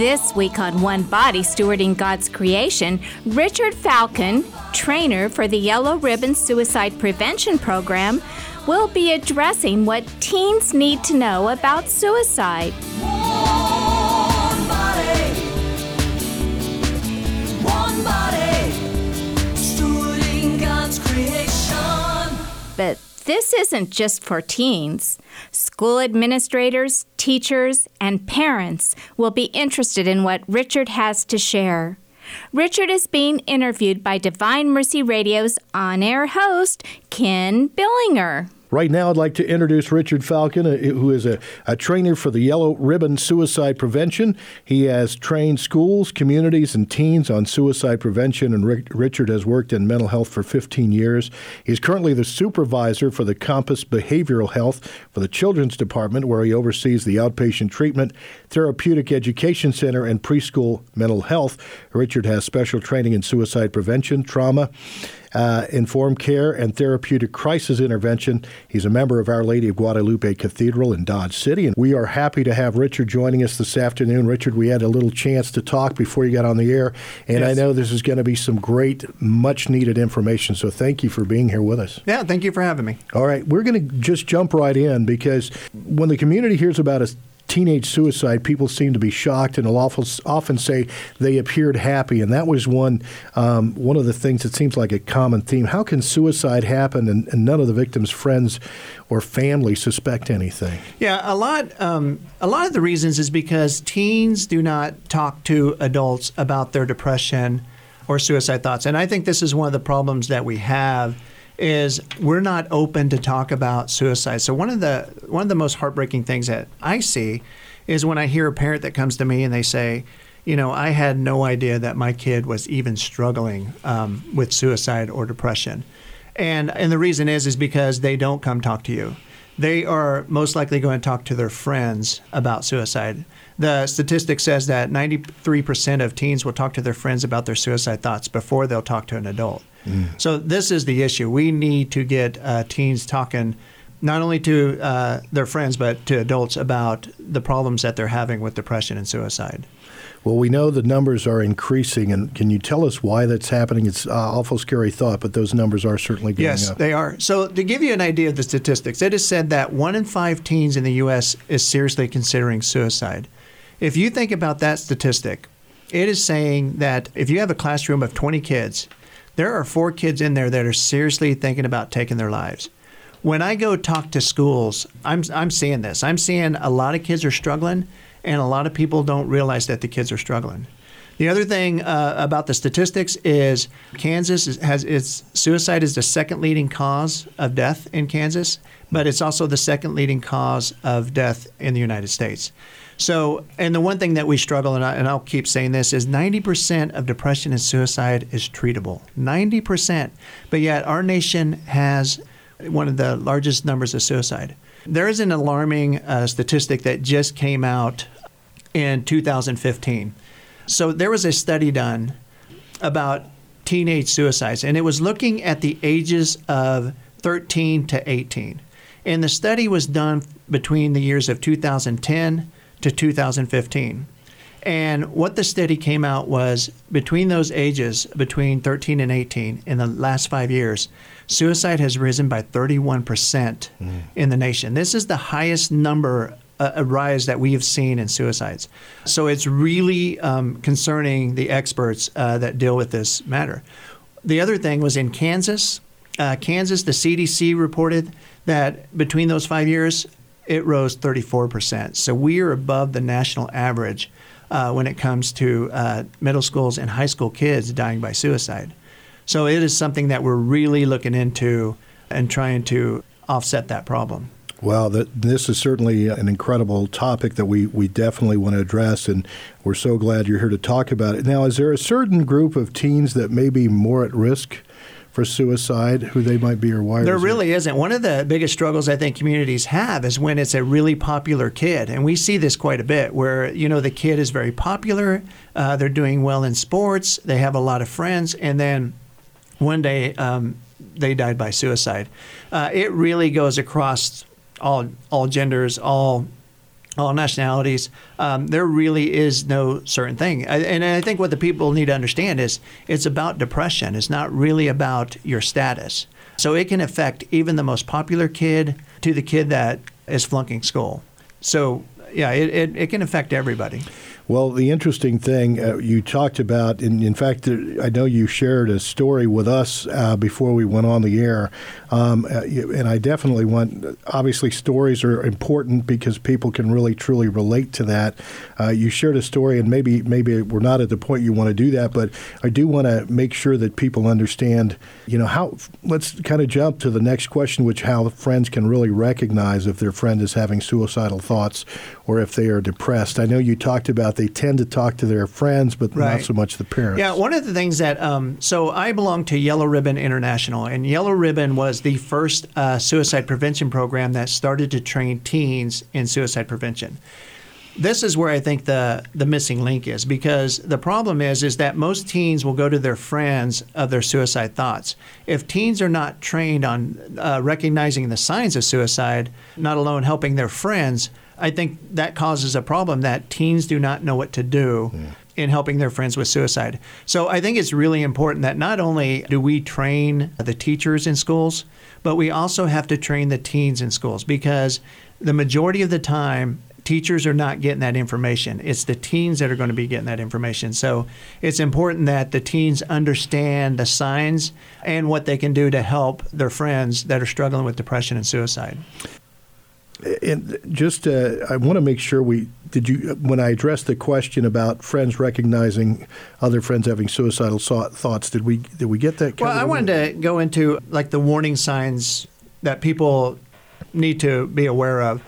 This week on One Body Stewarding God's Creation, Richard Falcon, trainer for the Yellow Ribbon Suicide Prevention Program, will be addressing what teens need to know about suicide. This isn't just for teens. School administrators, teachers, and parents will be interested in what Richard has to share. Richard is being interviewed by Divine Mercy Radio's on air host, Ken Billinger. Right now, I'd like to introduce Richard Falcon, uh, who is a, a, trainer for the Yellow Ribbon Suicide Prevention. He has trained schools, communities, and teens on suicide prevention, and Rick, Richard has worked in mental health for 15 years. He's currently the supervisor for the Compass Behavioral Health for the Children's Department, where he oversees the outpatient treatment, therapeutic education center, and preschool mental health. Richard has special training in suicide prevention, trauma, uh, informed care and therapeutic crisis intervention. He's a member of Our Lady of Guadalupe Cathedral in Dodge City. And we are happy to have Richard joining us this afternoon. Richard, we had a little chance to talk before you got on the air, and yes. I know this is going to be some great, much needed information. So thank you for being here with us. Yeah, thank you for having me. All right, we're going to just jump right in because when the community hears about a teenage suicide, people seem to be shocked and will often say they appeared happy, and that was one um, one of the things that seems like a common theme. How can suicide happen and, and none of the victims' friends or family suspect anything? Yeah, a lot. Um, a lot of the reasons is because teens do not talk to adults about their depression or suicide thoughts, and I think this is one of the problems that we have is we're not open to talk about suicide. So one of the one of the most heartbreaking things that I see is when I hear a parent that comes to me and they say, you know, I had no idea that my kid was even struggling um, with suicide or depression, and and the reason is is because they don't come talk to you. They are most likely going to talk to their friends about suicide. The statistic says that 93% of teens will talk to their friends about their suicide thoughts before they'll talk to an adult. Mm. So this is the issue. We need to get uh, teens talking not only to uh, their friends but to adults about the problems that they're having with depression and suicide. Well, we know the numbers are increasing, and can you tell us why that's happening? It's an uh, awful scary thought, but those numbers are certainly going yes, up. Yes, they are. So, to give you an idea of the statistics, it is said that one in five teens in the U.S. is seriously considering suicide. If you think about that statistic, it is saying that if you have a classroom of 20 kids there are four kids in there that are seriously thinking about taking their lives. When I go talk to schools, I'm, I'm seeing this. I'm seeing a lot of kids are struggling, and a lot of people don't realize that the kids are struggling. The other thing uh, about the statistics is Kansas has its suicide is the second leading cause of death in Kansas, but it's also the second leading cause of death in the United States. So, and the one thing that we struggle, and, I, and I'll keep saying this, is 90% of depression and suicide is treatable. 90%. But yet, our nation has one of the largest numbers of suicide. There is an alarming uh, statistic that just came out in 2015. So, there was a study done about teenage suicides, and it was looking at the ages of 13 to 18. And the study was done between the years of 2010 to 2015. And what the study came out was between those ages, between 13 and 18, in the last five years, suicide has risen by 31% mm. in the nation. This is the highest number uh, a rise that we have seen in suicides. So it's really um, concerning the experts uh, that deal with this matter. The other thing was in Kansas. Uh, Kansas, the CDC reported that between those five years, it rose 34%. So we are above the national average uh, when it comes to uh, middle schools and high school kids dying by suicide. So it is something that we're really looking into and trying to offset that problem. Well, this is certainly an incredible topic that we, we definitely want to address, and we're so glad you're here to talk about it. Now, is there a certain group of teens that may be more at risk for suicide, who they might be or why? There really is isn't. One of the biggest struggles I think communities have is when it's a really popular kid, and we see this quite a bit, where you know the kid is very popular, uh, they're doing well in sports, they have a lot of friends, and then one day um, they died by suicide. Uh, it really goes across all all genders, all all nationalities. Um, there really is no certain thing. I, and I think what the people need to understand is it's about depression. It's not really about your status. So it can affect even the most popular kid to the kid that is flunking school. So, yeah, it, it, it can affect everybody. Well, the interesting thing uh, you talked about, and in fact, uh, I know you shared a story with us uh, before we went on the air, um, uh, and I definitely want. Obviously, stories are important because people can really truly relate to that. Uh, you shared a story, and maybe maybe we're not at the point you want to do that, but I do want to make sure that people understand. You know how. Let's kind of jump to the next question, which how friends can really recognize if their friend is having suicidal thoughts or if they are depressed. I know you talked about they tend to talk to their friends, but not so much the parents. Yeah, one of the things that um, so I belong to Yellow Ribbon International, and Yellow Ribbon was the first uh, suicide prevention program that started to train teens in suicide prevention. This is where I think the the missing link is because the problem is is that most teens will go to their friends of their suicide thoughts. If teens are not trained on uh, recognizing the signs of suicide, not alone helping their friends, I think that causes a problem that teens do not know what to do in helping their friends with suicide. So I think it's really important that not only do we train the teachers in schools, but we also have to train the teens in schools because the majority of the time teachers are not getting that information. It's the teens that are going to be getting that information. So it's important that the teens understand the signs and what they can do to help their friends that are struggling with depression and suicide. And just, uh, I want to make sure we did you when I addressed the question about friends recognizing other friends having suicidal thoughts. Did we did we get that? Well, I wanted to go into like the warning signs that people need to be aware of.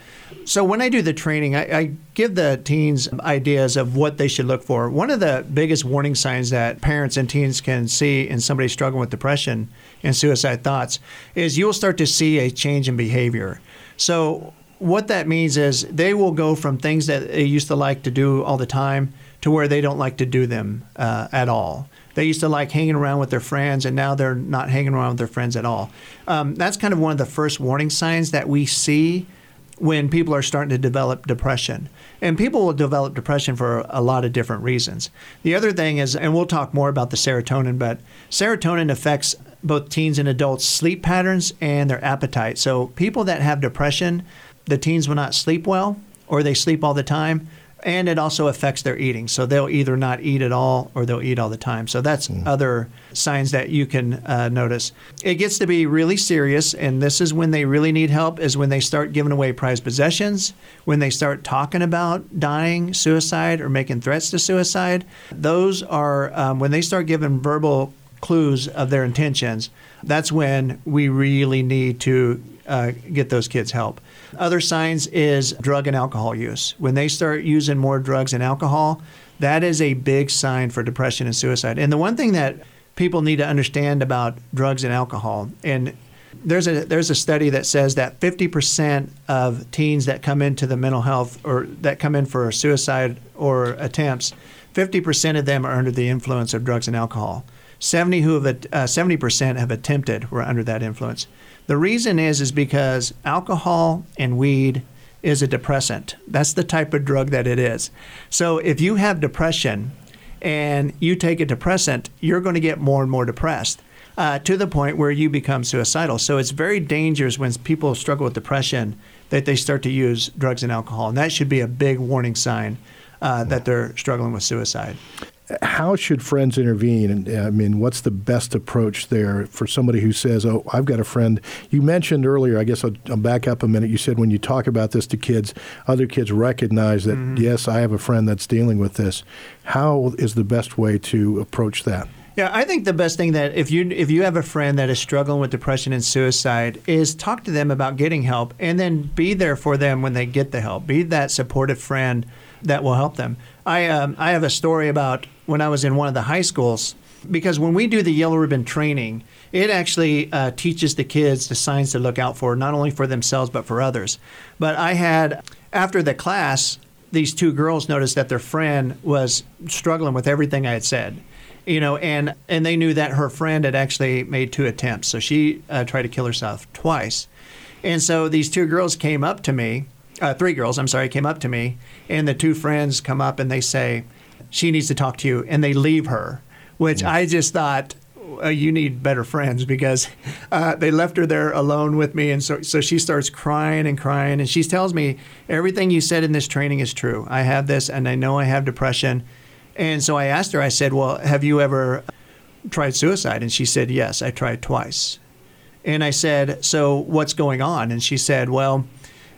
So when I do the training, I, I give the teens ideas of what they should look for. One of the biggest warning signs that parents and teens can see in somebody struggling with depression and suicide thoughts is you will start to see a change in behavior. So what that means is they will go from things that they used to like to do all the time to where they don't like to do them uh, at all. They used to like hanging around with their friends, and now they're not hanging around with their friends at all. Um, that's kind of one of the first warning signs that we see when people are starting to develop depression. And people will develop depression for a lot of different reasons. The other thing is, and we'll talk more about the serotonin, but serotonin affects both teens and adults' sleep patterns and their appetite. So people that have depression, the teens will not sleep well or they sleep all the time. And it also affects their eating. So they'll either not eat at all or they'll eat all the time. So that's other signs that you can uh, notice. It gets to be really serious, and this is when they really need help, is when they start giving away prized possessions, when they start talking about dying, suicide, or making threats to suicide. Those are um, when they start giving verbal clues of their intentions. That's when we really need to uh, get those kids help. Other signs is drug and alcohol use. When they start using more drugs and alcohol, that is a big sign for depression and suicide. And the one thing that people need to understand about drugs and alcohol, and there's a there's a study that says that 50% of teens that come into the mental health or that come in for suicide or attempts, 50% of them are under the influence of drugs and alcohol. 70 who have uh, 70% have attempted were under that influence. The reason is is because alcohol and weed is a depressant. That's the type of drug that it is. So if you have depression and you take a depressant, you're going to get more and more depressed uh, to the point where you become suicidal. So it's very dangerous when people struggle with depression that they start to use drugs and alcohol, and that should be a big warning sign uh, that they're struggling with suicide. How should friends intervene? And I mean, what's the best approach there for somebody who says, "Oh, I've got a friend." You mentioned earlier. I guess I'll, I'll back up a minute. You said when you talk about this to kids, other kids recognize that Mm-hmm. yes, I have a friend that's dealing with this. How is the best way to approach that? Yeah, I think the best thing that if you if you have a friend that is struggling with depression and suicide is talk to them about getting help and then be there for them when they get the help. Be that supportive friend that will help them. I um, I have a story about when I was in one of the high schools because when we do the yellow ribbon training, it actually uh, teaches the kids the signs to look out for, not only for themselves but for others. But I had after the class, these two girls noticed that their friend was struggling with everything I had said you know, and and they knew that her friend had actually made two attempts, so she uh, tried to kill herself twice, and so these two girls came up to me uh, three girls, I'm sorry, came up to me, and the two friends come up and they say, "She needs to talk to you," and they leave her, which I just thought. Uh, you need better friends because uh, they left her there alone with me, and so so she starts crying and crying, and she tells me everything you said in this training is true. I have this, and I know I have depression, and so I asked her. I said, "Well, have you ever tried suicide?" And she said, "Yes, I tried twice." And I said, So what's going on? And she said, Well,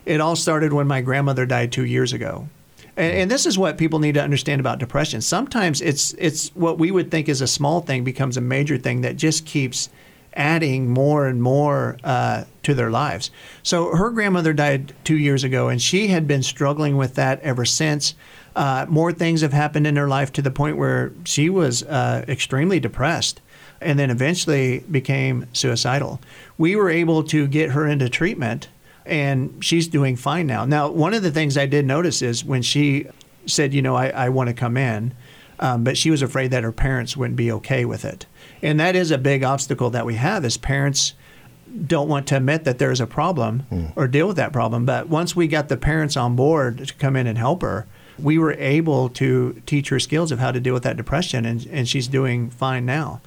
it all started when my grandmother died two years ago. And, and this is what people need to understand about depression. Sometimes it's it's what we would think is a small thing becomes a major thing that just keeps adding more and more uh, to their lives. So her grandmother died two years ago, and she had been struggling with that ever since. Uh, more things have happened in her life to the point where she was uh, extremely depressed and then eventually became suicidal. We were able to get her into treatment, and she's doing fine now. Now, one of the things I did notice is when she said, You know, I, I want to come in, um, but she was afraid that her parents wouldn't be okay with it. And that is a big obstacle that we have as parents don't want to admit that there's a problem or deal with that problem. But once we got the parents on board to come in and help her, we were able to teach her skills of how to deal with that depression, and, and she's doing fine now.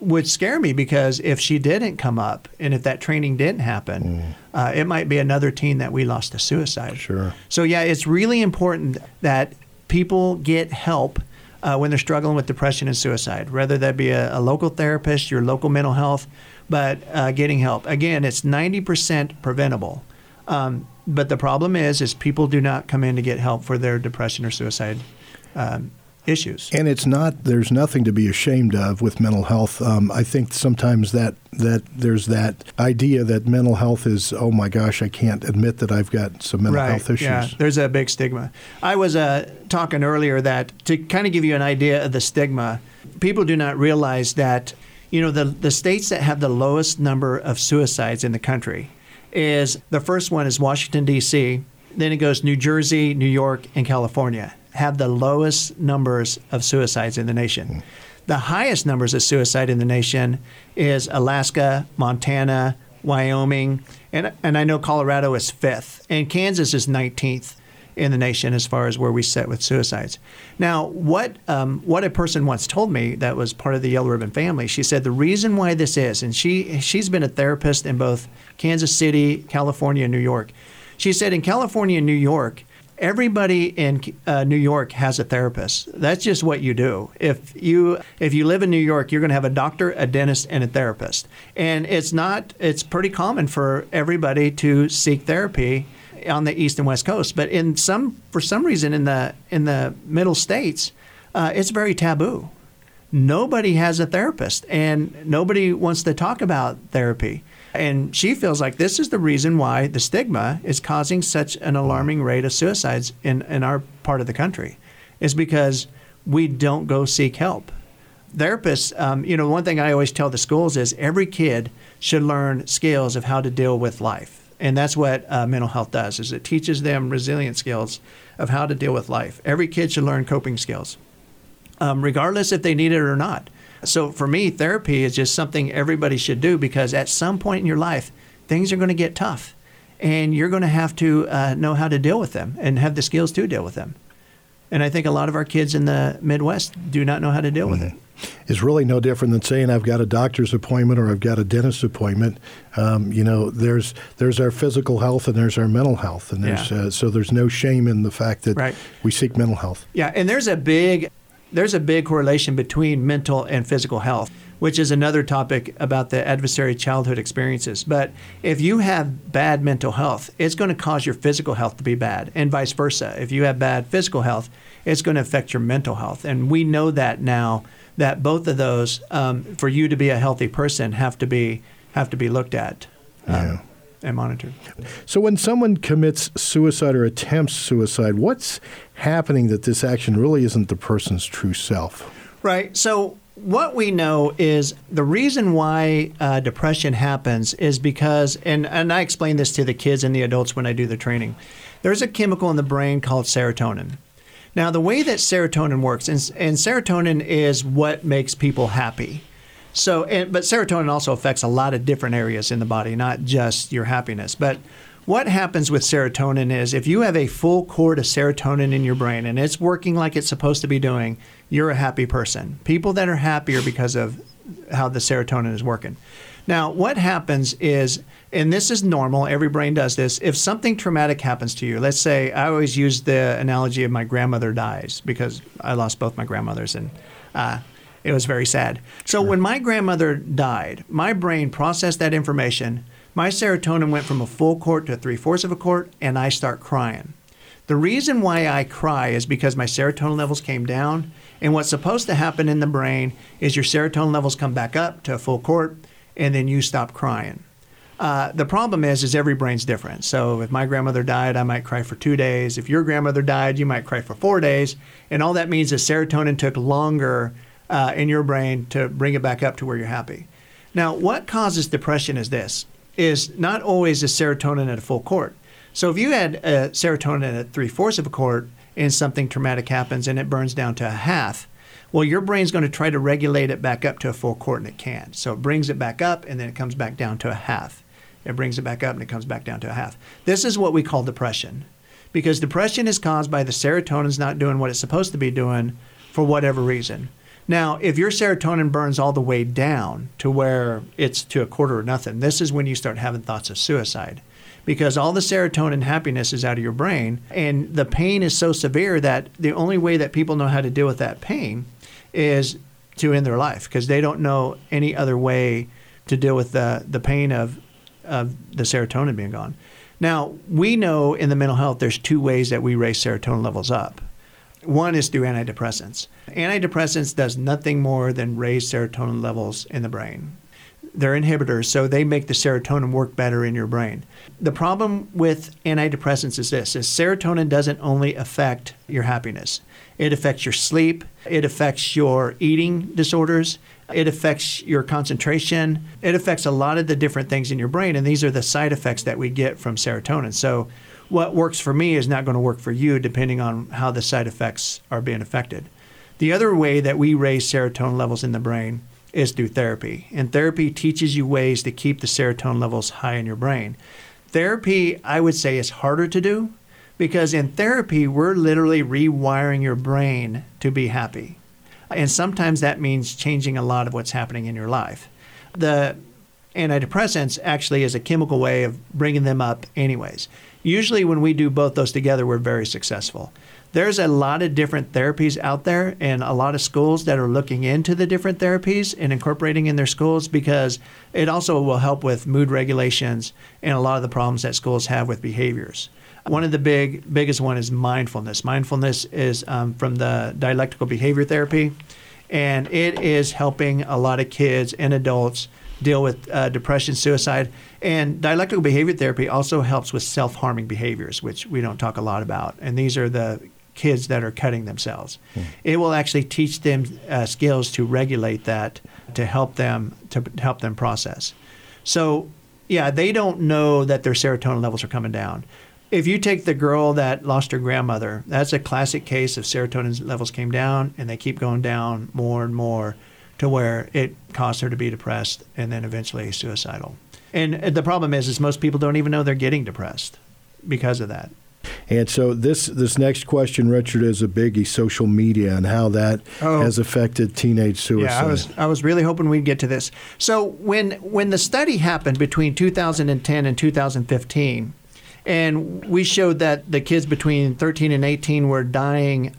Would scare me because if she didn't come up and if that training didn't happen, uh, it might be another teen that we lost to suicide. Sure. So, yeah, it's really important that people get help uh, when they're struggling with depression and suicide, whether that be a, a local therapist, your local mental health, but uh, getting help. Again, it's 90% preventable. Um, but the problem is, is people do not come in to get help for their depression or suicide um, issues. And it's not. There's nothing to be ashamed of with mental health. Um, I think sometimes that that there's that idea that mental health is. Oh my gosh, I can't admit that I've got some mental health issues. Yeah, there's a big stigma. I was uh, talking earlier that to kind of give you an idea of the stigma, people do not realize that you know the the states that have the lowest number of suicides in the country is the first one is Washington D.C. Then it goes New Jersey, New York, and California have the lowest numbers of suicides in the nation. The highest numbers of suicide in the nation is Alaska, Montana, Wyoming, and and I know Colorado is fifth, and Kansas is 19th in the nation as far as where we sit with suicides. Now, what um, what a person once told me that was part of the Yellow Ribbon family, she said the reason why this is, and she she's been a therapist in both Kansas City, California, and New York. She said in California and New York, everybody in uh, New York has a therapist. That's just what you do. If you if you live in New York, you're going to have a doctor, a dentist, and a therapist. And it's not. It's pretty common for everybody to seek therapy on the east and west coast. But in some for some reason in the in the middle states, uh, it's very taboo. Nobody has a therapist, and nobody wants to talk about therapy. And she feels like this is the reason why the stigma is causing such an alarming rate of suicides in, in our part of the country, is because we don't go seek help. Therapists, um, you know, one thing I always tell the schools is every kid should learn skills of how to deal with life. And that's what uh, mental health does, is it teaches them resilient skills of how to deal with life. Every kid should learn coping skills um, regardless if they need it or not. So for me, therapy is just something everybody should do because at some point in your life, things are going to get tough, and you're going to have to uh, know how to deal with them and have the skills to deal with them. And I think a lot of our kids in the Midwest do not know how to deal with it. it. is really no different than saying I've got a doctor's appointment or I've got a dentist appointment. Um, you know, there's there's our physical health and there's our mental health, and there's Yeah. uh, so there's no shame in the fact that Right. we seek mental health. Yeah, and there's a big there's a big correlation between mental and physical health, which is another topic about the adversary childhood experiences. But if you have bad mental health, it's going to cause your physical health to be bad, and vice versa. If you have bad physical health, it's going to affect your mental health, and we know that now that both of those, um, for you to be a healthy person, have to be have to be looked at um, Yeah. And monitored. So when someone commits suicide or attempts suicide, what's happening that this action really isn't the person's true self? Right. So what we know is the reason why uh, depression happens is because, and, and I explain this to the kids and the adults when I do the training. There's a chemical in the brain called serotonin. Now, the way that serotonin works, and, and serotonin is what makes people happy. So, and, but serotonin also affects a lot of different areas in the body, not just your happiness. But what happens with serotonin is if you have a full cord of serotonin in your brain and it's working like it's supposed to be doing, you're a happy person. People that are happier because of how the serotonin is working. Now, what happens is, and this is normal, every brain does this. If something traumatic happens to you, let's say I always use the analogy of my grandmother dies because I lost both my grandmothers and uh, it was very sad. So when my grandmother died, my brain processed that information. My serotonin went from a full quart to three fourths of a quart, and I start crying. The reason why I cry is because my serotonin levels came down. And what's supposed to happen in the brain is your serotonin levels come back up to a full quart, and then you stop crying. Uh, the problem is, is every brain's different. So if my grandmother died, I might cry for two days. If your grandmother died, you might cry for four days. And all that means is serotonin took longer uh, in your brain to bring it back up to where you're happy. Now, what causes depression is this: is not always is serotonin at a full court. So if you had uh, serotonin at three fourths of a quart and something traumatic happens and it burns down to a half, well, your brain's going to try to regulate it back up to a full quart and it can't. So it brings it back up and then it comes back down to a half. It brings it back up and it comes back down to a half. This is what we call depression. Because depression is caused by the serotonin's not doing what it's supposed to be doing for whatever reason. Now, if your serotonin burns all the way down to where it's to a quarter or nothing, this is when you start having thoughts of suicide. Because all the serotonin happiness is out of your brain, and the pain is so severe that the only way that people know how to deal with that pain is to end their life because they don't know any other way to deal with the, the pain of, of the serotonin being gone. Now, we know in the mental health there's two ways that we raise serotonin levels up. One is through antidepressants. Antidepressants does nothing more than raise serotonin levels in the brain. They're inhibitors, so they make the serotonin work better in your brain. The problem with antidepressants is this: is serotonin doesn't only affect your happiness. It affects your sleep, it affects your eating disorders, it affects your concentration, it affects a lot of the different things in your brain, and these are the side effects that we get from serotonin. So what works for me is not going to work for you depending on how the side effects are being affected. The other way that we raise serotonin levels in the brain is through therapy. And therapy teaches you ways to keep the serotonin levels high in your brain. Therapy, I would say, is harder to do because in therapy, we're literally rewiring your brain to be happy. And sometimes that means changing a lot of what's happening in your life. The antidepressants actually is a chemical way of bringing them up, anyways. Usually, when we do both those together, we're very successful. There's a lot of different therapies out there, and a lot of schools that are looking into the different therapies and incorporating in their schools because it also will help with mood regulations and a lot of the problems that schools have with behaviors. One of the big biggest one is mindfulness. Mindfulness is um, from the dialectical behavior therapy, and it is helping a lot of kids and adults deal with uh, depression, suicide, and dialectical behavior therapy also helps with self-harming behaviors, which we don't talk a lot about. And these are the kids that are cutting themselves. It will actually teach them uh, skills to regulate that to help them to help them process. So, yeah, they don't know that their serotonin levels are coming down. If you take the girl that lost her grandmother, that's a classic case of serotonin levels came down and they keep going down more and more to where it caused her to be depressed and then eventually suicidal. And the problem is, is most people don't even know they're getting depressed because of that. And so this this next question, Richard, is a biggie: social media and how that Oh. has affected teenage suicide. Yeah, I was I was really hoping we'd get to this. So when when the study happened between 2010 and 2015, and we showed that the kids between 13 and 18 were dying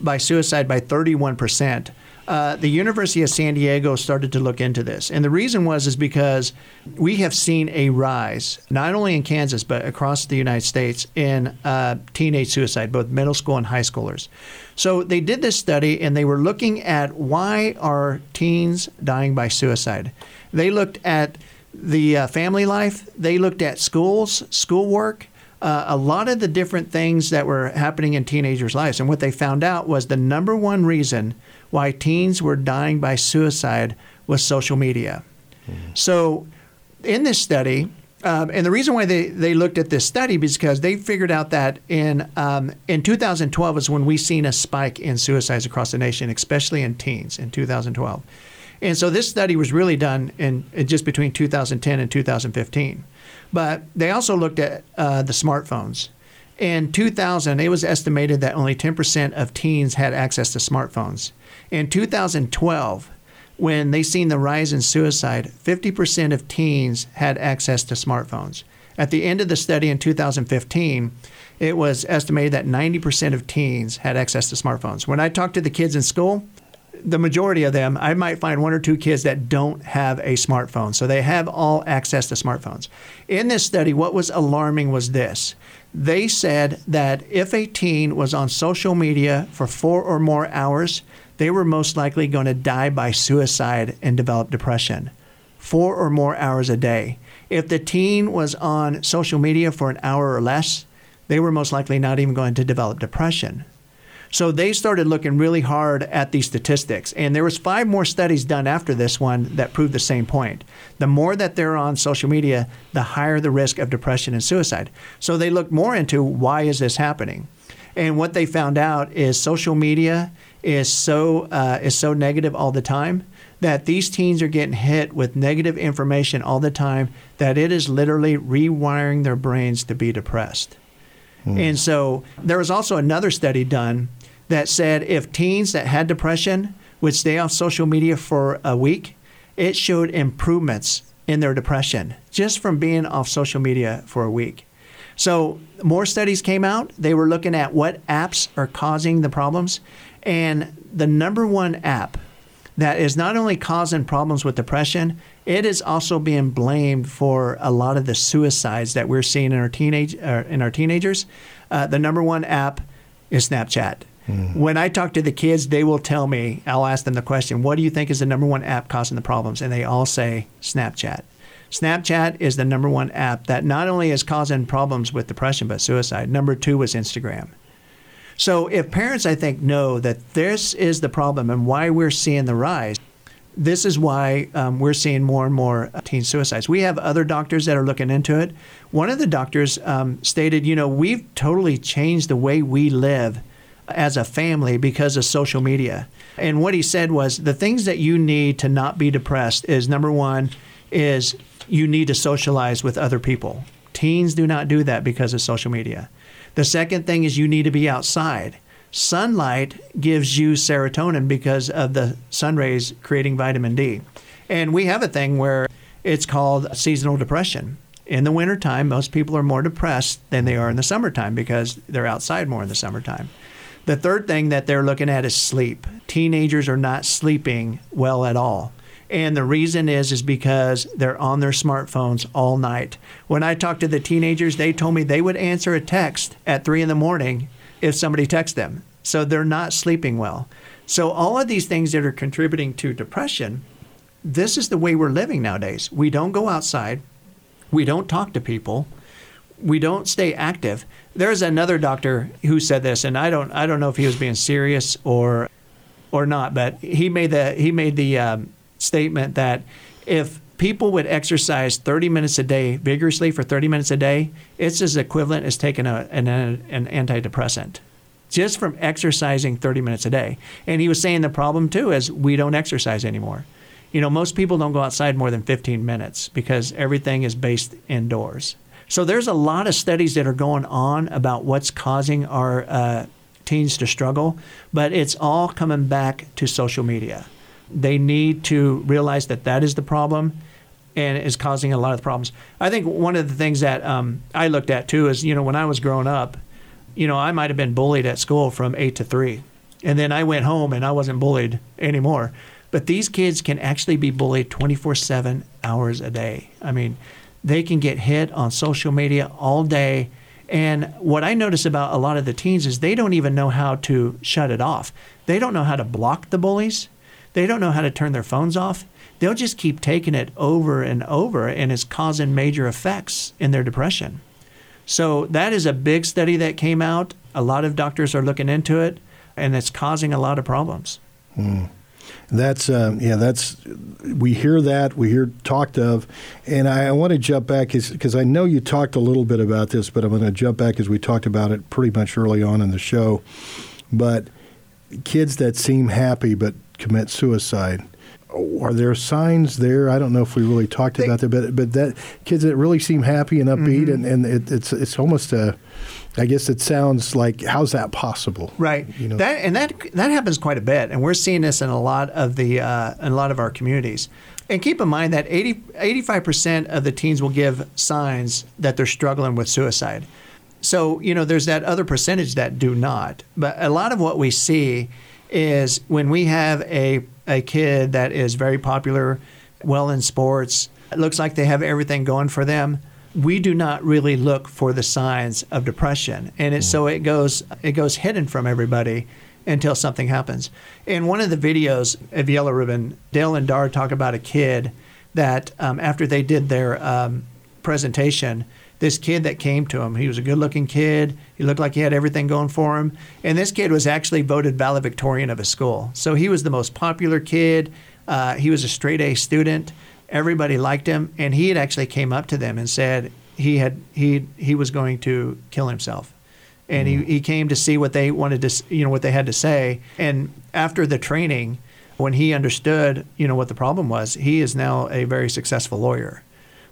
by suicide by 31 percent. Uh, the University of San Diego started to look into this, and the reason was is because we have seen a rise not only in Kansas but across the United States in uh, teenage suicide, both middle school and high schoolers. So they did this study, and they were looking at why are teens dying by suicide. They looked at the uh, family life. They looked at schools, schoolwork, uh, a lot of the different things that were happening in teenagers' lives. And what they found out was the number one reason why teens were dying by suicide was social media. So, in this study, um, and the reason why they, they looked at this study is because they figured out that in um, in 2012 is when we seen a spike in suicides across the nation, especially in teens in 2012. And so this study was really done in, in just between 2010 and 2015. But they also looked at uh, the smartphones. In 2000, it was estimated that only 10% of teens had access to smartphones. In 2012, when they seen the rise in suicide, 50% of teens had access to smartphones. At the end of the study in 2015, it was estimated that 90% of teens had access to smartphones. When I talk to the kids in school, the majority of them, I might find one or two kids that don't have a smartphone. So they have all access to smartphones. In this study, what was alarming was this. They said that if a teen was on social media for four or more hours, they were most likely going to die by suicide and develop depression. Four or more hours a day. If the teen was on social media for an hour or less, they were most likely not even going to develop depression. So they started looking really hard at these statistics, and there was five more studies done after this one that proved the same point. The more that they're on social media, the higher the risk of depression and suicide. So they looked more into why is this happening, and what they found out is social media is so uh, is so negative all the time that these teens are getting hit with negative information all the time that it is literally rewiring their brains to be depressed. And so there was also another study done that said if teens that had depression would stay off social media for a week, it showed improvements in their depression just from being off social media for a week. So more studies came out. They were looking at what apps are causing the problems. And the number one app that is not only causing problems with depression, it is also being blamed for a lot of the suicides that we're seeing in our teenage uh, in our teenagers. Uh, the number one app is Snapchat. When I talk to the kids, they will tell me. I'll ask them the question, "What do you think is the number one app causing the problems?" And they all say Snapchat. Snapchat is the number one app that not only is causing problems with depression but suicide. Number two was Instagram. So if parents, I think, know that this is the problem and why we're seeing the rise, this is why um, we're seeing more and more uh, teen suicides. We have other doctors that are looking into it. One of the doctors um, stated, you know, we've totally changed the way we live as a family because of social media. And what he said was the things that you need to not be depressed is number one, is you need to socialize with other people. Teens do not do that because of social media. The second thing is you need to be outside. Sunlight gives you serotonin because of the sun rays creating vitamin D. And we have a thing where it's called seasonal depression. In the wintertime, most people are more depressed than they are in the summertime because they're outside more in the summertime. The third thing that they're looking at is sleep. Teenagers are not sleeping well at all. And the reason is is because they're on their smartphones all night. When I talked to the teenagers, they told me they would answer a text at three in the morning if somebody texts them. So they're not sleeping well. So all of these things that are contributing to depression, this is the way we're living nowadays. We don't go outside. We don't talk to people. We don't stay active. There's another doctor who said this, and I don't I don't know if he was being serious or or not, but he made the he made the um, statement that if people would exercise 30 minutes a day vigorously for 30 minutes a day, it's as equivalent as taking a, an, an antidepressant just from exercising 30 minutes a day. And he was saying the problem too is we don't exercise anymore. You know, most people don't go outside more than 15 minutes because everything is based indoors. So there's a lot of studies that are going on about what's causing our uh, teens to struggle, but it's all coming back to social media. They need to realize that that is the problem and is causing a lot of problems. I think one of the things that um, I looked at too is, you know, when I was growing up, you know, I might have been bullied at school from eight to three. And then I went home and I wasn't bullied anymore. But these kids can actually be bullied 24 7 hours a day. I mean, they can get hit on social media all day. And what I notice about a lot of the teens is they don't even know how to shut it off. They don't know how to block the bullies. They don't know how to turn their phones off. They'll just keep taking it over and over, and it's causing major effects in their depression. So that is a big study that came out. A lot of doctors are looking into it, and it's causing a lot of problems. Hmm. That's uh, yeah. That's we hear that we hear talked of, and I, I want to jump back because I know you talked a little bit about this, but I'm going to jump back as we talked about it pretty much early on in the show. But kids that seem happy but commit suicide, are there signs there? I don't know if we really talked about that, but but that kids that really seem happy and upbeat, Mm-hmm. and, and it, it's it's almost a, I guess it sounds like how's that possible? Right. You know. That and that that happens quite a bit, and we're seeing this in a lot of the uh, in a lot of our communities. And keep in mind that 85 percent of the teens will give signs that they're struggling with suicide. So you know, there's that other percentage that do not. But a lot of what we see is when we have a a kid that is very popular, well in sports, it looks like they have everything going for them. We do not really look for the signs of depression, and it, so it goes it goes hidden from everybody until something happens. In one of the videos of Yellow Ribbon, Dale and Dar talk about a kid that um, after they did their um, presentation, this kid that came to him, he was a good looking kid. He looked like he had everything going for him. And this kid was actually voted valedictorian of his school. So he was the most popular kid. Uh, he was a straight A student. Everybody liked him. And he had actually came up to them and said he had he he was going to kill himself. And he, mm. he came to see what they wanted to you know what they had to say. And after the training when he understood you know what the problem was he is now a very successful lawyer.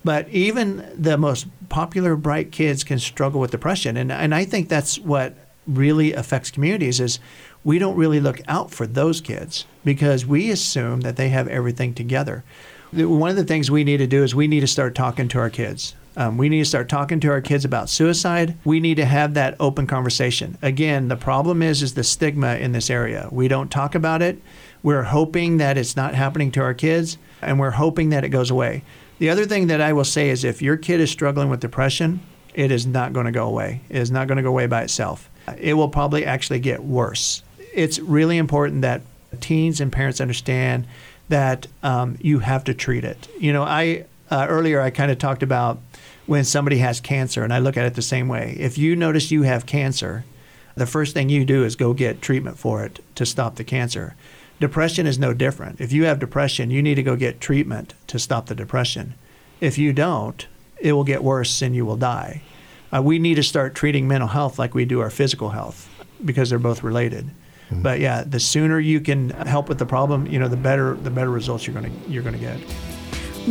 But even the most popular bright kids can struggle with depression. And and I think that's what really affects communities is we don't really look out for those kids because we assume that they have everything together. The- one of the things we need to do is we need to start talking to our kids um, we need to start talking to our kids about suicide. We need to have that open conversation. Again, the problem is is the stigma in this area. We don't talk about it. We're hoping that it's not happening to our kids, and we're hoping that it goes away. The other thing that I will say is if your kid is struggling with depression, it is not going to go away. It is not going to go away by itself. It will probably actually get worse. It's really important that teens and parents understand that um, you have to treat it. You know, I uh, earlier I kind of talked about when somebody has cancer, and I look at it the same way. If you notice you have cancer, the first thing you do is go get treatment for it to stop the cancer. Depression is no different. If you have depression, you need to go get treatment to stop the depression. If you don't, it will get worse and you will die. Uh, we need to start treating mental health like we do our physical health because they're both related. Mm-hmm. But yeah, the sooner you can help with the problem, you know, the better the better results you're going to you're going to get.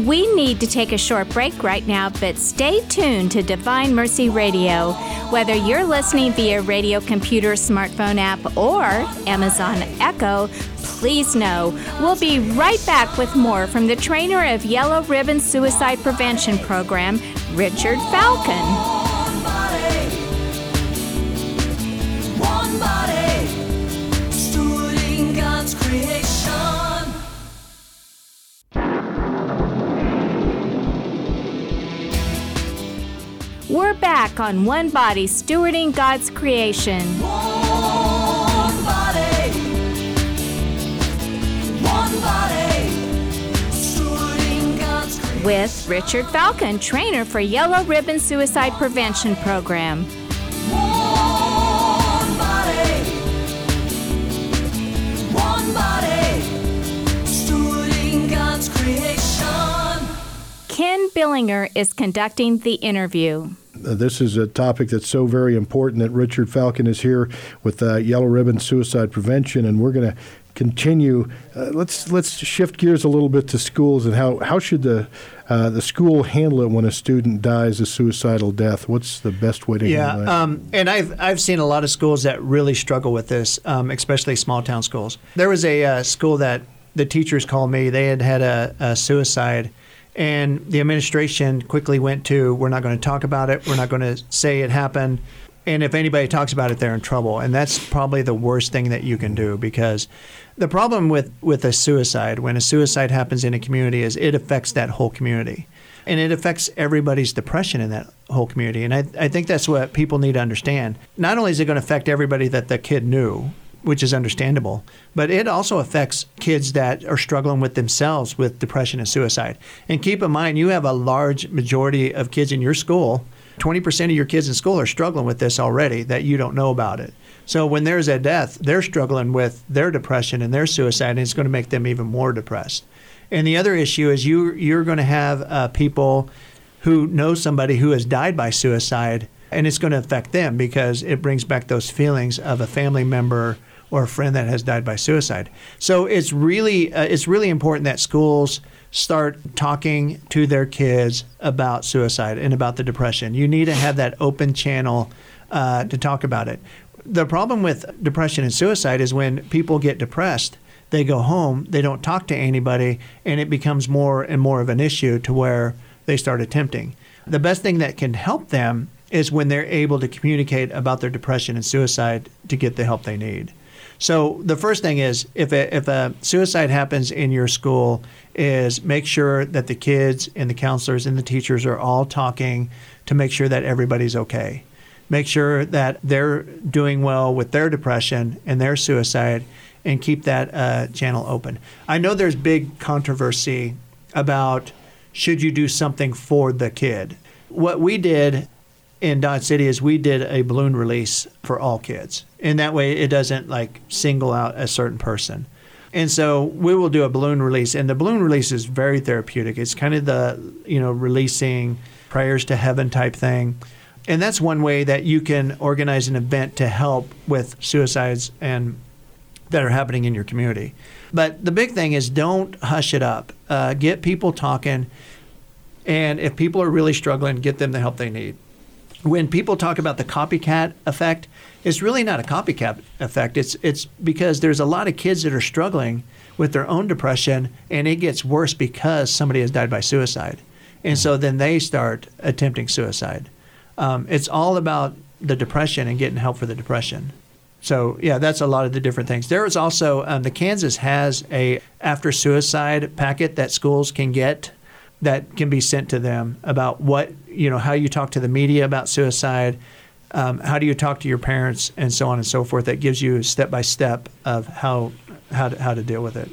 We need to take a short break right now, but stay tuned to Divine Mercy Radio. Whether you're listening via radio computer, smartphone app, or Amazon Echo, please know we'll be right back with more from the trainer of Yellow Ribbon Suicide Prevention Program, Richard Falcon. Creation. We're back on One Body Stewarding God's Creation. One body, one body, stewarding God's creation. with Richard Falcon, trainer for Yellow Ribbon Suicide Prevention Program. Creation. Ken Billinger is conducting the interview. Uh, this is a topic that's so very important that Richard Falcon is here with uh, Yellow Ribbon Suicide Prevention, and we're going to continue. Uh, let's let's shift gears a little bit to schools and how how should the uh, the school handle it when a student dies a suicidal death? What's the best way to Yeah, handle that? um, and I've I've seen a lot of schools that really struggle with this, um, especially small town schools. There was a uh, school that the teachers called me. They had had a, a suicide, and the administration quickly went to, "We're not going to talk about it. We're not going to say it happened." And if anybody talks about it, they're in trouble. And that's probably the worst thing that you can do because the problem with, with a suicide, when a suicide happens in a community, is it affects that whole community. And it affects everybody's depression in that whole community. And I, I think that's what people need to understand. Not only is it going to affect everybody that the kid knew, which is understandable, but it also affects kids that are struggling with themselves with depression and suicide. And keep in mind, you have a large majority of kids in your school 20% of your kids in school are struggling with this already that you don't know about it. So when there's a death, they're struggling with their depression and their suicide, and it's going to make them even more depressed. And the other issue is you you're going to have uh, people who know somebody who has died by suicide, and it's going to affect them because it brings back those feelings of a family member or a friend that has died by suicide. So it's really uh, it's really important that schools start talking to their kids about suicide and about the depression. You need to have that open channel uh, to talk about it. The problem with depression and suicide is when people get depressed, they go home, they don't talk to anybody, and it becomes more and more of an issue to where they start attempting. The best thing that can help them is when they're able to communicate about their depression and suicide to get the help they need. So the first thing is if a, if a suicide happens in your school is make sure that the kids and the counselors and the teachers are all talking to make sure that everybody's okay. Make sure that they're doing well with their depression and their suicide and keep that uh, channel open. I know there's big controversy about should you do something for the kid. What we did in Dodge City is we did a balloon release for all kids. And that way it doesn't like single out a certain person. And so we will do a balloon release and the balloon release is very therapeutic. It's kind of the, you know, releasing prayers to heaven type thing. And that's one way that you can organize an event to help with suicides and that are happening in your community. But the big thing is don't hush it up. Uh, get people talking. And if people are really struggling, get them the help they need when people talk about the copycat effect, it's really not a copycat effect. It's it's because there's a lot of kids that are struggling with their own depression, and it gets worse because somebody has died by suicide, and so then they start attempting suicide. Um, it's all about the depression and getting help for the depression. So yeah, that's a lot of the different things. There is also um, the Kansas has a after suicide packet that schools can get that can be sent to them about what you know how you talk to the media about suicide um, how do you talk to your parents and so on and so forth that gives you a step by step of how how to, how to deal with it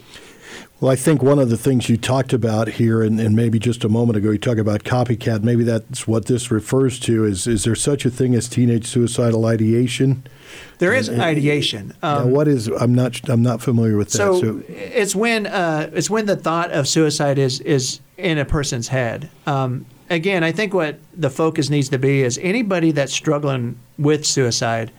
Well, I think one of the things you talked about here, and, and maybe just a moment ago, you talked about copycat. Maybe that's what this refers to. Is is there such a thing as teenage suicidal ideation? there is ideation Now, um, what is? I'm not. I'm not familiar with that. So, it's when uh, it's when the thought of suicide is is in a person's head. Um, again, I think what the focus needs to be is anybody that's struggling with suicide.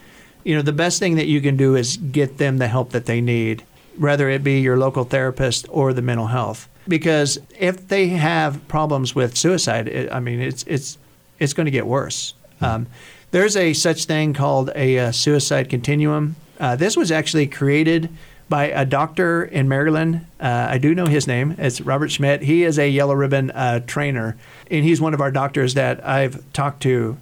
You know, the best thing that you can do is get them the help that they need, whether it be your local therapist or the mental health. Because if they have problems with suicide, it, I mean, it's it's it's going to get worse. Um, there's a such thing called a uh, suicide continuum. Uh, this was actually created by a doctor in Maryland. Uh, I do know his name. It's Robert Schmidt. He is a yellow ribbon uh, trainer, and he's one of our doctors that I've talked to.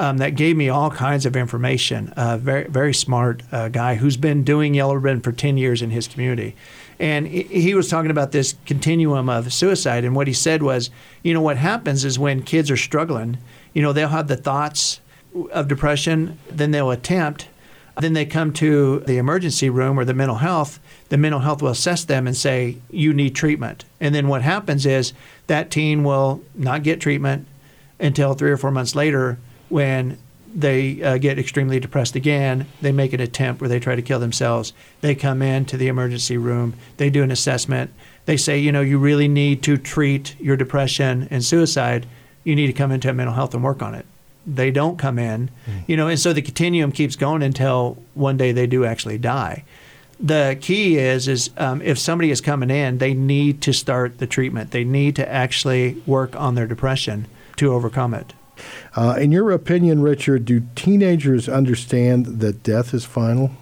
Um, that gave me all kinds of information. Uh, very, very smart uh, guy who's been doing yellow ribbon for 10 years in his community. And he, he was talking about this continuum of suicide. And what he said was, you know, what happens is when kids are struggling, you know, they'll have the thoughts of depression, then they'll attempt, then they come to the emergency room or the mental health. The mental health will assess them and say, you need treatment. And then what happens is that teen will not get treatment until three or four months later when they uh, get extremely depressed again. They make an attempt where they try to kill themselves. They come in to the emergency room. They do an assessment. They say, you know, you really need to treat your depression and suicide. You need to come into mental health and work on it. They don't come in, you know, and so the continuum keeps going until one day they do actually die. The key is, is um, if somebody is coming in, they need to start the treatment. They need to actually work on their depression to overcome it. Uh, in your opinion, Richard, do teenagers understand that death is final?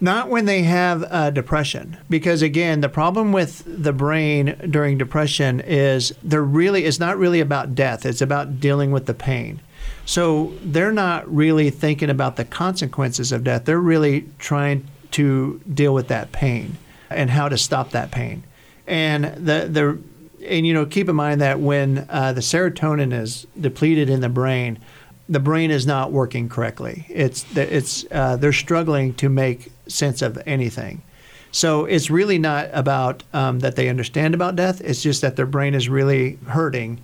Not when they have uh, depression, because again, the problem with the brain during depression is they're really it's not really about death. It's about dealing with the pain. So they're not really thinking about the consequences of death. They're really trying to deal with that pain and how to stop that pain. And the the and you know keep in mind that when uh, the serotonin is depleted in the brain, the brain is not working correctly. It's it's uh, they're struggling to make sense of anything. So it's really not about um, that they understand about death. It's just that their brain is really hurting,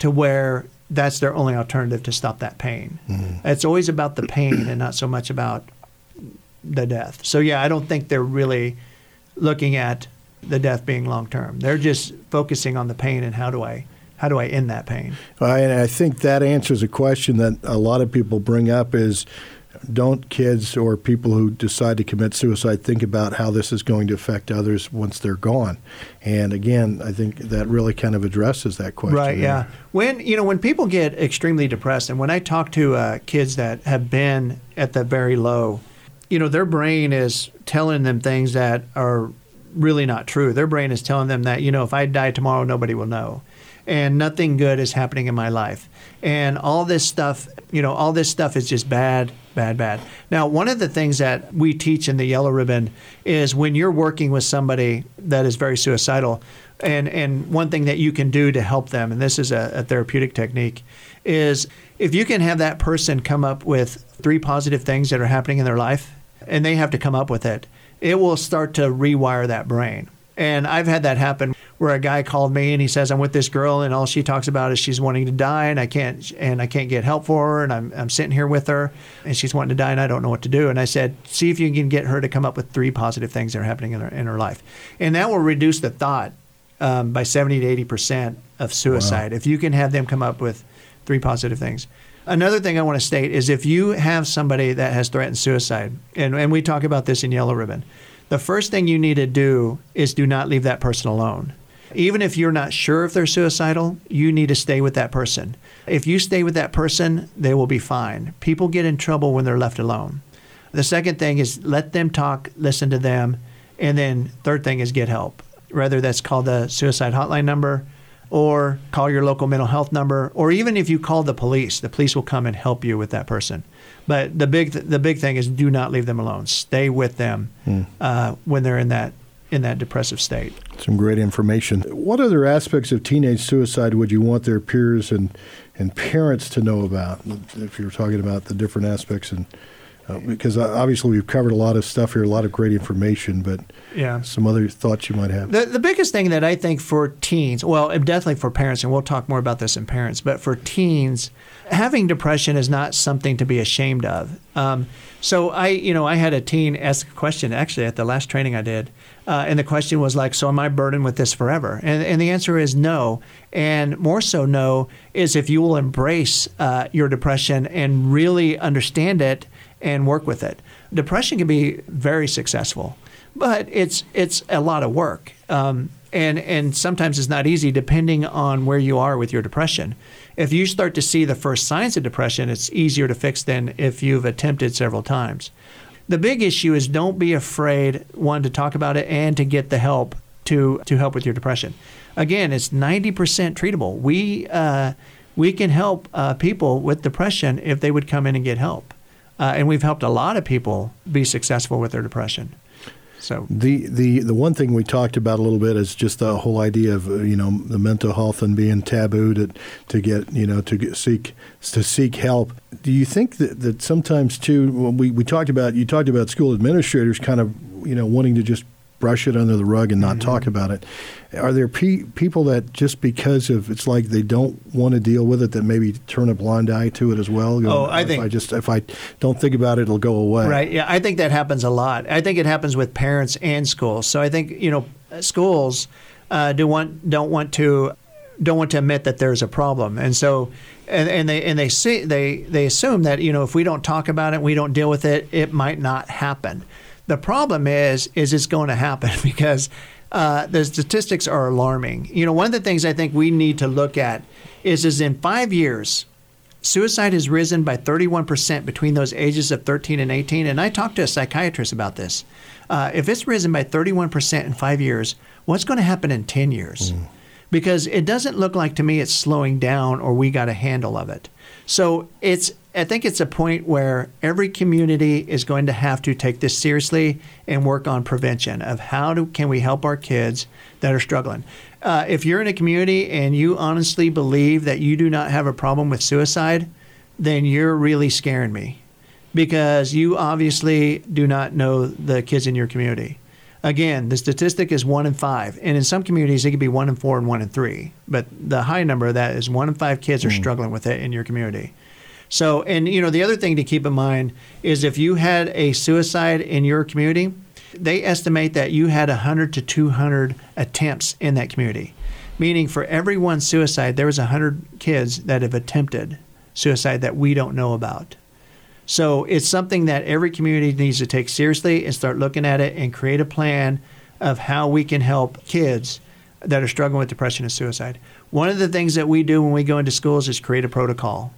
to where that's their only alternative to stop that pain. It's always about the pain and not so much about the death. So yeah, I don't think they're really looking at the death being long term. They're just focusing on the pain and how do I how do I end that pain? Uh, and I think that answers a question that a lot of people bring up is don't kids or people who decide to commit suicide think about how this is going to affect others once they're gone? And again, I think that really kind of addresses that question. Right. Yeah. When you know when people get extremely depressed, and when I talk to uh, kids that have been at the very low, you know their brain is telling them things that are really not true. Their brain is telling them that you know if I die tomorrow, nobody will know, and nothing good is happening in my life, and all this stuff, you know, all this stuff is just bad. Bad, bad. Now, one of the things that we teach in the Yellow Ribbon is when you're working with somebody that is very suicidal, and and one thing that you can do to help them, and this is a, a therapeutic technique, is if you can have that person come up with three positive things that are happening in their life, and they have to come up with it, it will start to rewire that brain. And I've had that happen where a guy called me and he says, I'm with this girl and all she talks about is she's wanting to die and I can't and I can't get help for her and I'm I'm sitting here with her and she's wanting to die and I don't know what to do. And I said, see if you can get her to come up with three positive things that are happening in her in her life. And that will reduce the thought um, by 70 to 80 percent of suicide if you can have them come up with three positive things. Another thing I want to state is if you have somebody that has threatened suicide, and, and we talk about this in Yellow Ribbon, the first thing you need to do is do not leave that person alone. Even if you're not sure if they're suicidal, you need to stay with that person. If you stay with that person, they will be fine. People get in trouble when they're left alone. The second thing is let them talk, listen to them, and then third thing is get help. Whether that's called the suicide hotline number or call your local mental health number or even if you call the police, the police will come and help you with that person. But the big the big thing is do not leave them alone. Stay with them uh, when they're in that in that depressive state. Some great information. What other aspects of teenage suicide would you want their peers and, and parents to know about if you're talking about the different aspects? And uh, because obviously we've covered a lot of stuff here, a lot of great information, but Yeah. some other thoughts you might have. The, the biggest thing that I think for teens, well, definitely for parents, and we'll talk more about this in parents, but for teens, having depression is not something to be ashamed of. Um, so I, you know, I had a teen ask a question actually at the last training I did, uh, and the question was like, "So am I burdened with this forever?" And and the answer is no, and more so no is if you will embrace uh, your depression and really understand it and work with it. Depression can be very successful, but it's it's a lot of work, um, and and sometimes it's not easy depending on where you are with your depression. If you start to see the first signs of depression, it's easier to fix than if you've attempted several times. The big issue is don't be afraid one to talk about it and to get the help to to help with your depression. Again, it's ninety percent treatable. We uh, we can help uh, people with depression if they would come in and get help, uh, and we've helped a lot of people be successful with their depression. So The, the the one thing we talked about a little bit is just the whole idea of uh, you know the mental health and being taboo to to get you know to get, seek to seek help. Do you think that, that sometimes too when we, we talked about you talked about school administrators kind of you know wanting to just brush it under the rug and not talk about it. Are there pe- people that just because of it's like they don't want to deal with it that maybe turn a blind eye to it as well? Go, Oh, I if think- I just if I don't think about it, it'll go away. Right. Yeah, I think that happens a lot. I think it happens with parents and schools. So I think you know schools uh, do want don't want to don't want to admit that there's a problem, and so and, and they and they see they they assume that you know if we don't talk about it, we don't deal with it, it might not happen. The problem is is it's going to happen because uh, the statistics are alarming. You know, one of the things I think we need to look at is is in five years Suicide has risen by 31% between those ages of 13 and 18. And I talked to a psychiatrist about this. Uh, if it's risen by 31% in five years, what's going to happen in 10 years? Because it doesn't look like to me it's slowing down or we got a handle of it. So it's, I think it's a point where every community is going to have to take this seriously and work on prevention of how do, can we help our kids that are struggling. Uh, if you're in a community and you honestly believe that you do not have a problem with suicide, then you're really scaring me because you obviously do not know the kids in your community. Again, the statistic is one in five, and in some communities it could be one in four and one in three. But the high number of that is one in five kids are hmm. struggling with it in your community. So, and you know, the other thing to keep in mind is if you had a suicide in your community, they estimate that you had 100 to 200 attempts in that community. Meaning, for every one suicide, there was 100 kids that have attempted suicide that we don't know about. So it's something that every community needs to take seriously and start looking at it and create a plan of how we can help kids that are struggling with depression and suicide. One of the things that we do when we go into schools is create a protocol.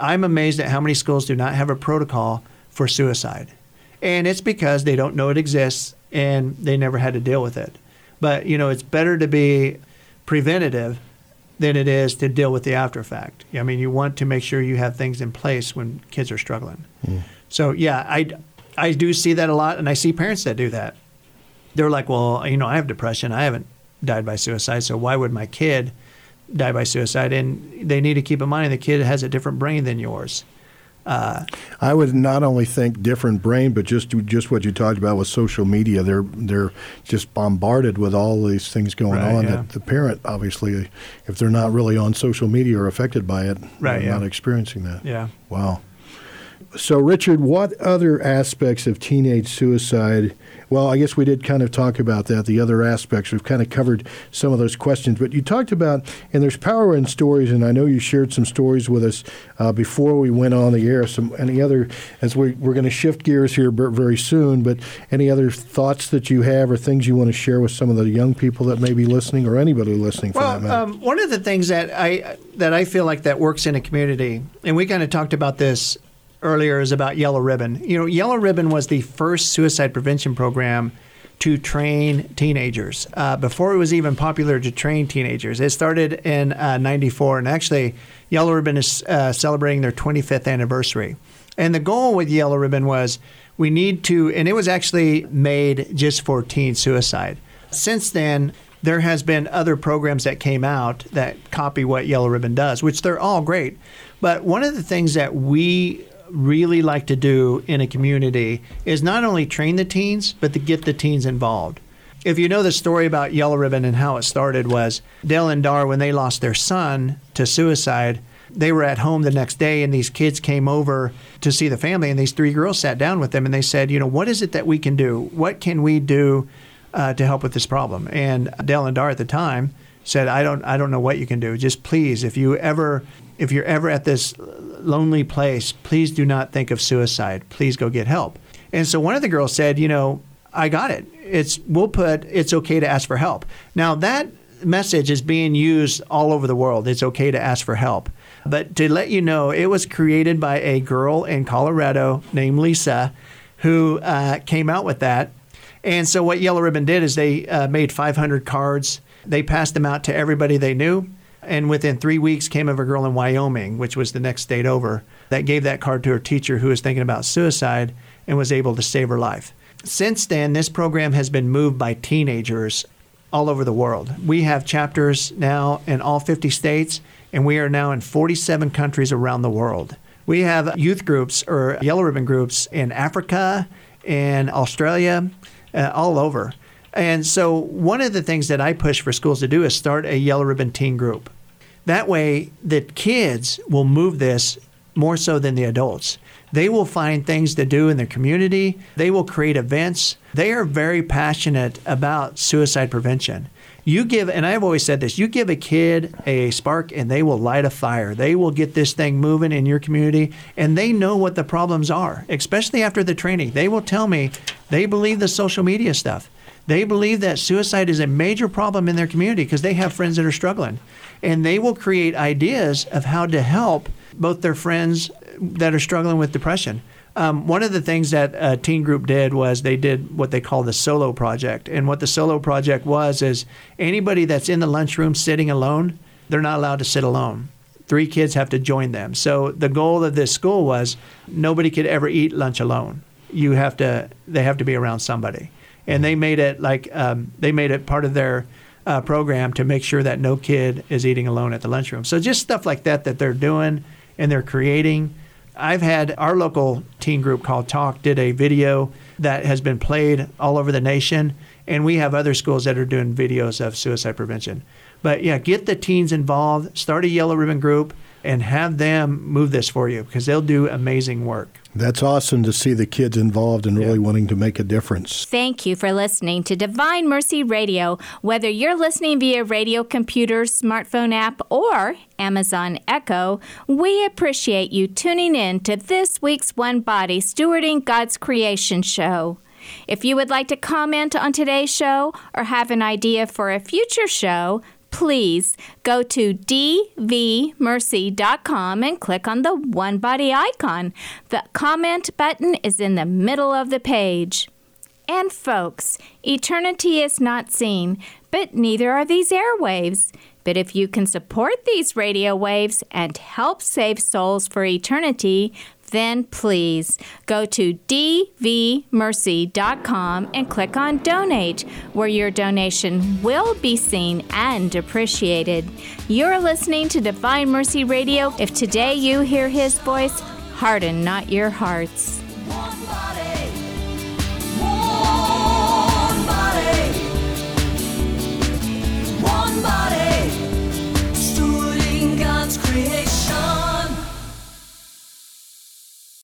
I'm amazed at how many schools do not have a protocol for suicide. And it's because they don't know it exists and they never had to deal with it. But, you know, it's better to be preventative than it is to deal with the after effect. I mean, you want to make sure you have things in place when kids are struggling. Mm. So, yeah, I, I do see that a lot, and I see parents that do that. They're like, well, you know, I have depression. I haven't died by suicide, so why would my kid die by suicide? And they need to keep in mind the kid has a different brain than yours. I would not only think different brain, but just just what you talked about with social media. They're they're just bombarded with all these things going Right, on. yeah. That the parent, obviously, if they're not really on social media or affected by it, Right, they're yeah. not experiencing that. Yeah. Wow. So, Richard, what other aspects of teenage suicide? Well, I guess we did kind of talk about that. The other aspects, we've kind of covered some of those questions. But you talked about, and there's power in stories, and I know you shared some stories with us uh, before we went on the air. Some any other, as we, we're going to shift gears here very soon, but any other thoughts that you have or things you want to share with some of the young people that may be listening or anybody listening for that Well, matter? um, one of the things that I that I feel like that works in a community, and we kind of talked about this earlier, is about Yellow Ribbon. You know, Yellow Ribbon was the first suicide prevention program to train teenagers. Uh, before it was even popular to train teenagers, it started in uh, '94, and actually, Yellow Ribbon is uh, celebrating their 25th anniversary. And the goal with Yellow Ribbon was we need to, and it was actually made just for teen suicide. Since then, there has been other programs that came out that copy what Yellow Ribbon does, which they're all great. But one of the things that we really like to do in a community is not only train the teens, but to get the teens involved. If you know the story about Yellow Ribbon and how it started was Dale and Dar when they lost their son to suicide, they were at home the next day and these kids came over to see the family and these three girls sat down with them and they said, you know, what is it that we can do? What can we do uh, to help with this problem? And Dale and Dar at the time said, I don't I don't know what you can do. Just please, if you ever if you're ever at this lonely place, please do not think of suicide. Please go get help. And so one of the girls said, you know, I got it. It's we'll put it's okay to ask for help. Now that message is being used all over the world. It's okay to ask for help. But to let you know, it was created by a girl in Colorado named Lisa who uh, came out with that. And so what Yellow Ribbon did is they uh, made 500 cards. They passed them out to everybody they knew. And within three weeks came of a girl in Wyoming, which was the next state over, that gave that card to her teacher who was thinking about suicide and was able to save her life. Since then, this program has been moved by teenagers all over the world. We have chapters now in all 50 states, and we are now in 47 countries around the world. We have youth groups or yellow ribbon groups in Africa, in Australia, uh, all over. And so, one of the things that I push for schools to do is start a yellow ribbon teen group. That way, the kids will move this more so than the adults. They will find things to do in their community. They will create events. They are very passionate about suicide prevention. You give, and I've always said this you give a kid a spark and they will light a fire. They will get this thing moving in your community and they know what the problems are, especially after the training. They will tell me they believe the social media stuff. They believe that suicide is a major problem in their community because they have friends that are struggling. And they will create ideas of how to help both their friends that are struggling with depression. Um, one of the things that a teen group did was they did what they call the solo project. And what the solo project was is anybody that's in the lunchroom sitting alone, they're not allowed to sit alone. Three kids have to join them. So the goal of this school was nobody could ever eat lunch alone. You have to, they have to be around somebody. And they made it like, um, they made it part of their uh, program to make sure that no kid is eating alone at the lunchroom. So just stuff like that that they're doing and they're creating. I've had our local teen group called Talk did a video that has been played all over the nation, and we have other schools that are doing videos of suicide prevention. But yeah, get the teens involved, start a yellow ribbon group. And have them move this for you because they'll do amazing work. That's awesome to see the kids involved and really Yeah. wanting to make a difference. Thank you for listening to Divine Mercy Radio. Whether you're listening via radio computer, smartphone app, or Amazon Echo, we appreciate you tuning in to this week's One Body Stewarding God's Creation show. If you would like to comment on today's show or have an idea for a future show, please go to dvmercy.com and click on the one body icon. The comment button is in the middle of the page. And folks, eternity is not seen, but neither are these airwaves. But if you can support these radio waves and help save souls for eternity, then please go to dvmercy.com and click on Donate, where your donation will be seen and appreciated. You're listening to Divine Mercy Radio. If today you hear his voice, harden not your hearts. God's creation.